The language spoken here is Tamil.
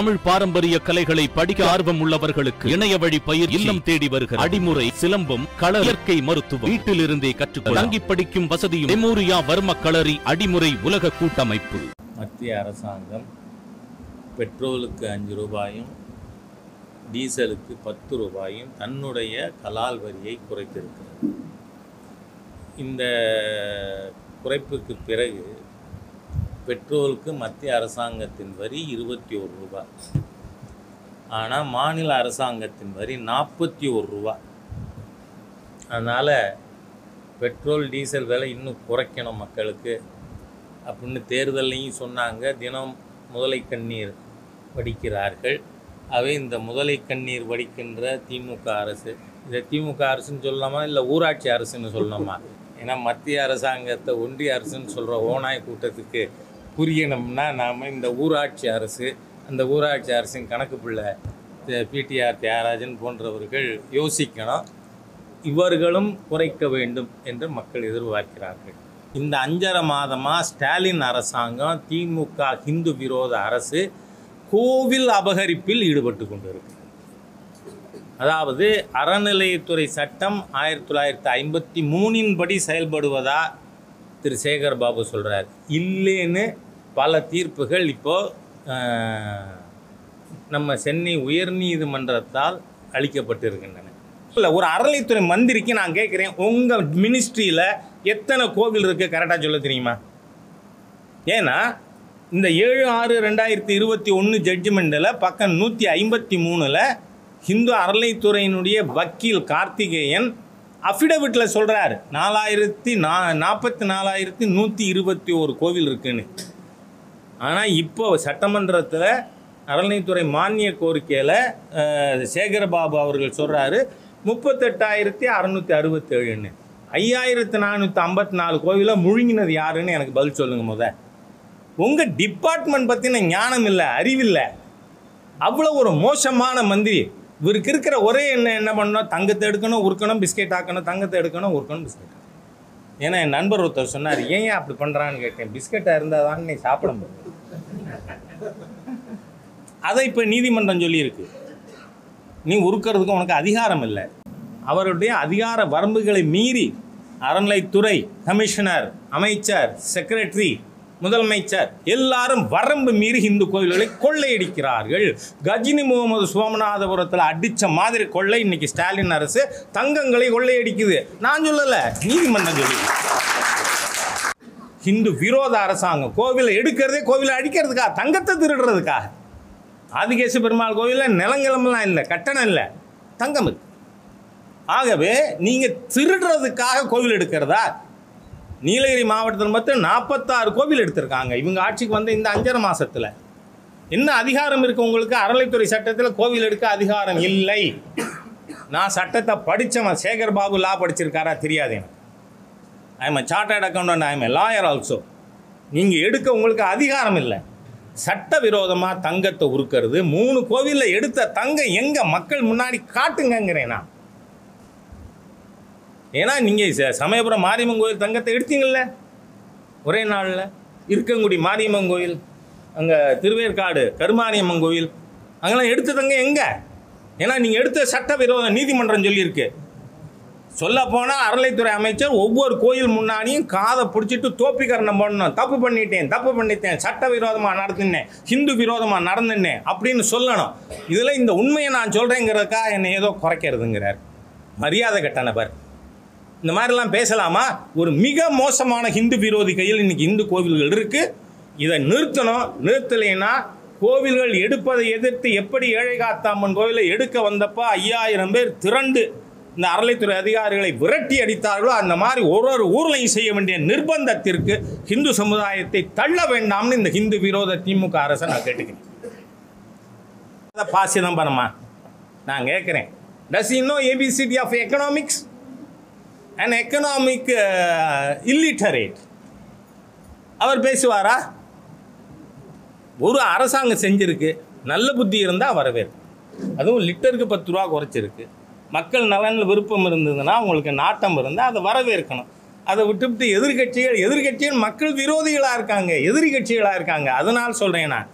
தமிழ் பாரம்பரிய கலைகளை படிக்க ஆர்வம் உள்ளவர்களுக்கு இணைய வழி பயிர் இல்லம் தேடி வருகிற அடிமுறை சிலம்பம் கள இயற்கை மருத்துவம். வீட்டிலிருந்தே கற்றுக்கொள்ள தங்கி படிக்கும் வசதியும் மெமோரியா வர்ம களரி அடிமுறை உலக கூட்டமைப்பு. மத்திய அரசாங்கம் பெட்ரோலுக்கு அஞ்சு ரூபாயும் டீசலுக்கு பத்து ரூபாயும் தன்னுடைய கலால் வரியை குறைத்திருக்கிறது. இந்த குறைப்புக்கு பிறகு பெட்ரோலுக்கு மத்திய அரசாங்கத்தின் வரி இருபத்தி ஒரு ரூபா. ஆனால் மாநில அரசாங்கத்தின் வரி நாற்பத்தி ஒரு ரூபா. அதனால் பெட்ரோல் டீசல் விலை இன்னும் குறைக்கணும் மக்களுக்கு. அப்படின்னு தேர்தல்லையும் சொன்னாங்க. தினம் முதலை கண்ணீர் வடிக்கிறார்கள். அவை இந்த முதலை கண்ணீர் வடிக்கின்ற திமுக அரசு. இதை திமுக அரசுன்னு சொல்லலாமா? இல்லை ஊராட்சி அரசுன்னு சொல்லலாமா ஏன்னா மத்திய அரசாங்கத்தை ஒன்றிய அரசுன்னு சொல்கிற ஓனாய் கூட்டத்துக்கு புரியணும்னா நாம் இந்த ஊராட்சி அரசு அந்த ஊராட்சி அரசின் கணக்கு பிள்ளை பிடிஆர் தியாகராஜன் போன்றவர்கள் யோசிக்கணும். இவர்களும் குறைக்க வேண்டும் என்று மக்கள் எதிர்பார்க்கிறார்கள். இந்த அஞ்சரை மாதமாக ஸ்டாலின் அரசாங்கம் திமுக ஹிந்து விரோத அரசு கோவில் அபகரிப்பில் ஈடுபட்டு கொண்டிருக்கு. அதாவது அறநிலையத்துறை சட்டம் ஆயிரத்தி தொள்ளாயிரத்தி ஐம்பத்தி மூணின் படி செயல்படுவதா திரு சேகர் பாபு சொல்கிறார் இல்லைன்னு பல தீர்ப்புகள் இப்போது நம்ம சென்னை உயர்நீதிமன்றத்தால் அளிக்கப்பட்டிருக்கின்றன. இல்லை ஒரு அறநிலைத்துறை மந்திரிக்கு நான் கேட்குறேன் உங்கள் மினிஸ்ட்ரியில் எத்தனை கோவில் இருக்குது கரெக்டாக சொல்ல தெரியுமா? ஏன்னா இந்த ஏழு ஆறு ரெண்டாயிரத்தி இருபத்தி ஒன்று ஜட்ஜ்மெண்ட்டில் பக்கம் நூற்றி ஐம்பத்தி மூணில் ஹிந்து அறநிலைத்துறையினுடைய வக்கீல் கார்த்திகேயன் அஃபிடவிட்டில் சொல்கிறார் நாலாயிரத்தி நா நாற்பத்தி நாலாயிரத்தி நூற்றி இருபத்தி ஒரு கோவில் இருக்குன்னு. ஆனால் இப்போ சட்டமன்றத்தில் அறநிலைத்துறை மானிய கோரிக்கையில் சேகரபாபு அவர்கள் சொல்கிறாரு முப்பத்தெட்டாயிரத்தி அறநூற்றி அறுபத்தேழுன்னு. ஐயாயிரத்து நானூற்றி ஐம்பத்தி நாலு கோவிலை முழுங்கினது யாருன்னு எனக்கு பதில் சொல்லுங்கள் முத. உங்கள் டிபார்ட்மெண்ட் பற்றின ஞானம் இல்லை அறிவில்லை அவ்வளோ ஒரு மோசமான மந்திரி. இவருக்கு இருக்கிற ஒரே என்ன என்ன பண்ணணும்? தங்கத்தை எடுக்கணும் உருக்கணும் பிஸ்கெட் ஆக்கணும் தங்கத்தை எடுக்கணும் உருக்கணும் பிஸ்கெட் ஏன்னா என் நண்பர் ஒருத்தர் சொன்னார் ஏன் ஏன் அப்படி பண்ணுறான்னு கேட்டேன். பிஸ்கெட்டாக இருந்தால் தான் நீ சாப்பிட முடியும். அதை இப்போ நீதிமன்றம் சொல்லியிருக்கு. நீ உருக்கிறதுக்கு உனக்கு அதிகாரம் இல்லை. அவருடைய அதிகார வரம்புகளை மீறி அறநிலைத்துறை கமிஷனர் அமைச்சர் செக்ரட்டரி முதலமைச்சர் எல்லாரும் வரம்பு மீறி இந்து கோயில்களை கொள்ளையடிக்கிறார்கள். கஜினி முகமது சோமநாதபுரத்தில் அடித்த மாதிரி கொள்ளை இன்னைக்கு ஸ்டாலின் அரசு தங்கங்களை கொள்ளையடிக்குது. நான் சொல்லலை நீதிமன்றம் சொல்லி. ஹிந்து விரோத அரசாங்கம் கோவிலை எடுக்கிறதே கோவிலை அடிக்கிறதுக்கா தங்கத்தை திருடுறதுக்கா ஆதிகேசு பெருமாள் கோவிலில் நிலங்கிழமெல்லாம் இல்லை கட்டணம் இல்லை தங்கம் ஆகவே நீங்கள் திருடுறதுக்காக கோவில் எடுக்கிறதா? நீலகிரி மாவட்டத்தில் மட்டும் நாற்பத்தாறு கோவில் எடுத்திருக்காங்க. இவங்க ஆட்சிக்கு வந்த இந்த அஞ்சரை மாதத்தில் என்ன அதிகாரம் இருக்குது உங்களுக்கு? அறநிலைத்துறை சட்டத்தில் கோவில் எடுக்க அதிகாரம் இல்லை. நான் சட்டத்தை படித்தவன் சேகர் பாபு லா படிச்சிருக்காரா தெரியாது. எனக்கு I am chartered accountant I am lawyer also நீங்கள் எடுக்க உங்களுக்கு அதிகாரம் இல்லை. சட்டவிரோதமாக தங்கத்தை உருக்கிறது. மூணு கோவிலில் எடுத்த தங்கம் எங்கே? மக்கள் முன்னாடி காட்டுங்கங்கிறேன் நான். ஏன்னா நீங்கள் சமயபுரம் மாரியம்மன் கோயில் தங்கத்தை எடுத்தீங்கல்ல? ஒரே நாளில். இருக்கங்குடி மாரியம்மன் கோயில் அங்கே திருவேற்காடு கருமாரியம்மன் கோயில் அங்கெல்லாம் எடுத்த தங்க எங்கே? ஏன்னா நீங்கள் எடுத்த சட்டவிரோத நீதிமன்றம் சொல்லியிருக்கு. சொல்ல போனால் அறநிலைத்துறை அமைச்சர் ஒவ்வொரு கோயில் முன்னாடியும் காதை பிடிச்சிட்டு தோப்பிக்கரணம் பண்ணணும். தப்பு பண்ணிட்டேன் தப்பு பண்ணிட்டேன் சட்ட விரோதமாக நடத்தினேன் ஹிந்து விரோதமாக நடந்துனேன் அப்படின்னு சொல்லணும். இதில் இந்த உண்மையை நான் சொல்கிறேங்கிறதுக்காக என்னை ஏதோ குறைக்கிறதுங்கிறார். மரியாதை கட்ட நபர். இந்த மாதிரிலாம் பேசலாமா? ஒரு மிக மோசமான ஹிந்து விரோதி கையில் இன்னைக்கு இந்து கோவில்கள் இருக்கு. இதை நிறுத்தணும். நிறுத்தலைன்னா கோவில்கள் எடுப்பதை எதிர்த்து எப்படி ஏழை காத்தாம்மன் கோவிலை எடுக்க வந்தப்போ ஐயாயிரம் பேர் திரண்டு இந்த அறளைத்துறை அதிகாரிகளை விரட்டி அடித்தார்களோ அந்த மாதிரி ஒரு ஒரு ஊர்லையும் செய்ய வேண்டிய நிர்பந்தத்திற்கு ஹிந்து சமுதாயத்தை தள்ள வேண்டாம்னு இந்த ஹிந்து விரோத திமுக அரசை நான் கேட்டுக்கிறேன். அதை பா சிதம்பரமா நான் கேட்குறேன். Does he know ABCD of economics and economic illiterate அவர் பேசுவாரா? ஒரு அரசாங்கம் செஞ்சிருக்கு நல்ல புத்தி இருந்தால் வரவேற்பு. அதுவும் லிட்டருக்கு பத்து ரூபா குறைச்சிருக்கு. மக்கள் நலனில் விருப்பம் இருந்ததுன்னா உங்களுக்கு நாட்டம் இருந்தால் அதை வரவேற்கணும். அதை விட்டுவிட்டு எதிர்கட்சிகள் எதிர்கட்சிகள் மக்கள் விரோதிகளாக இருக்காங்க எதிர்கட்சிகளாக இருக்காங்க. அதனால் சொல்கிறேன் நான்.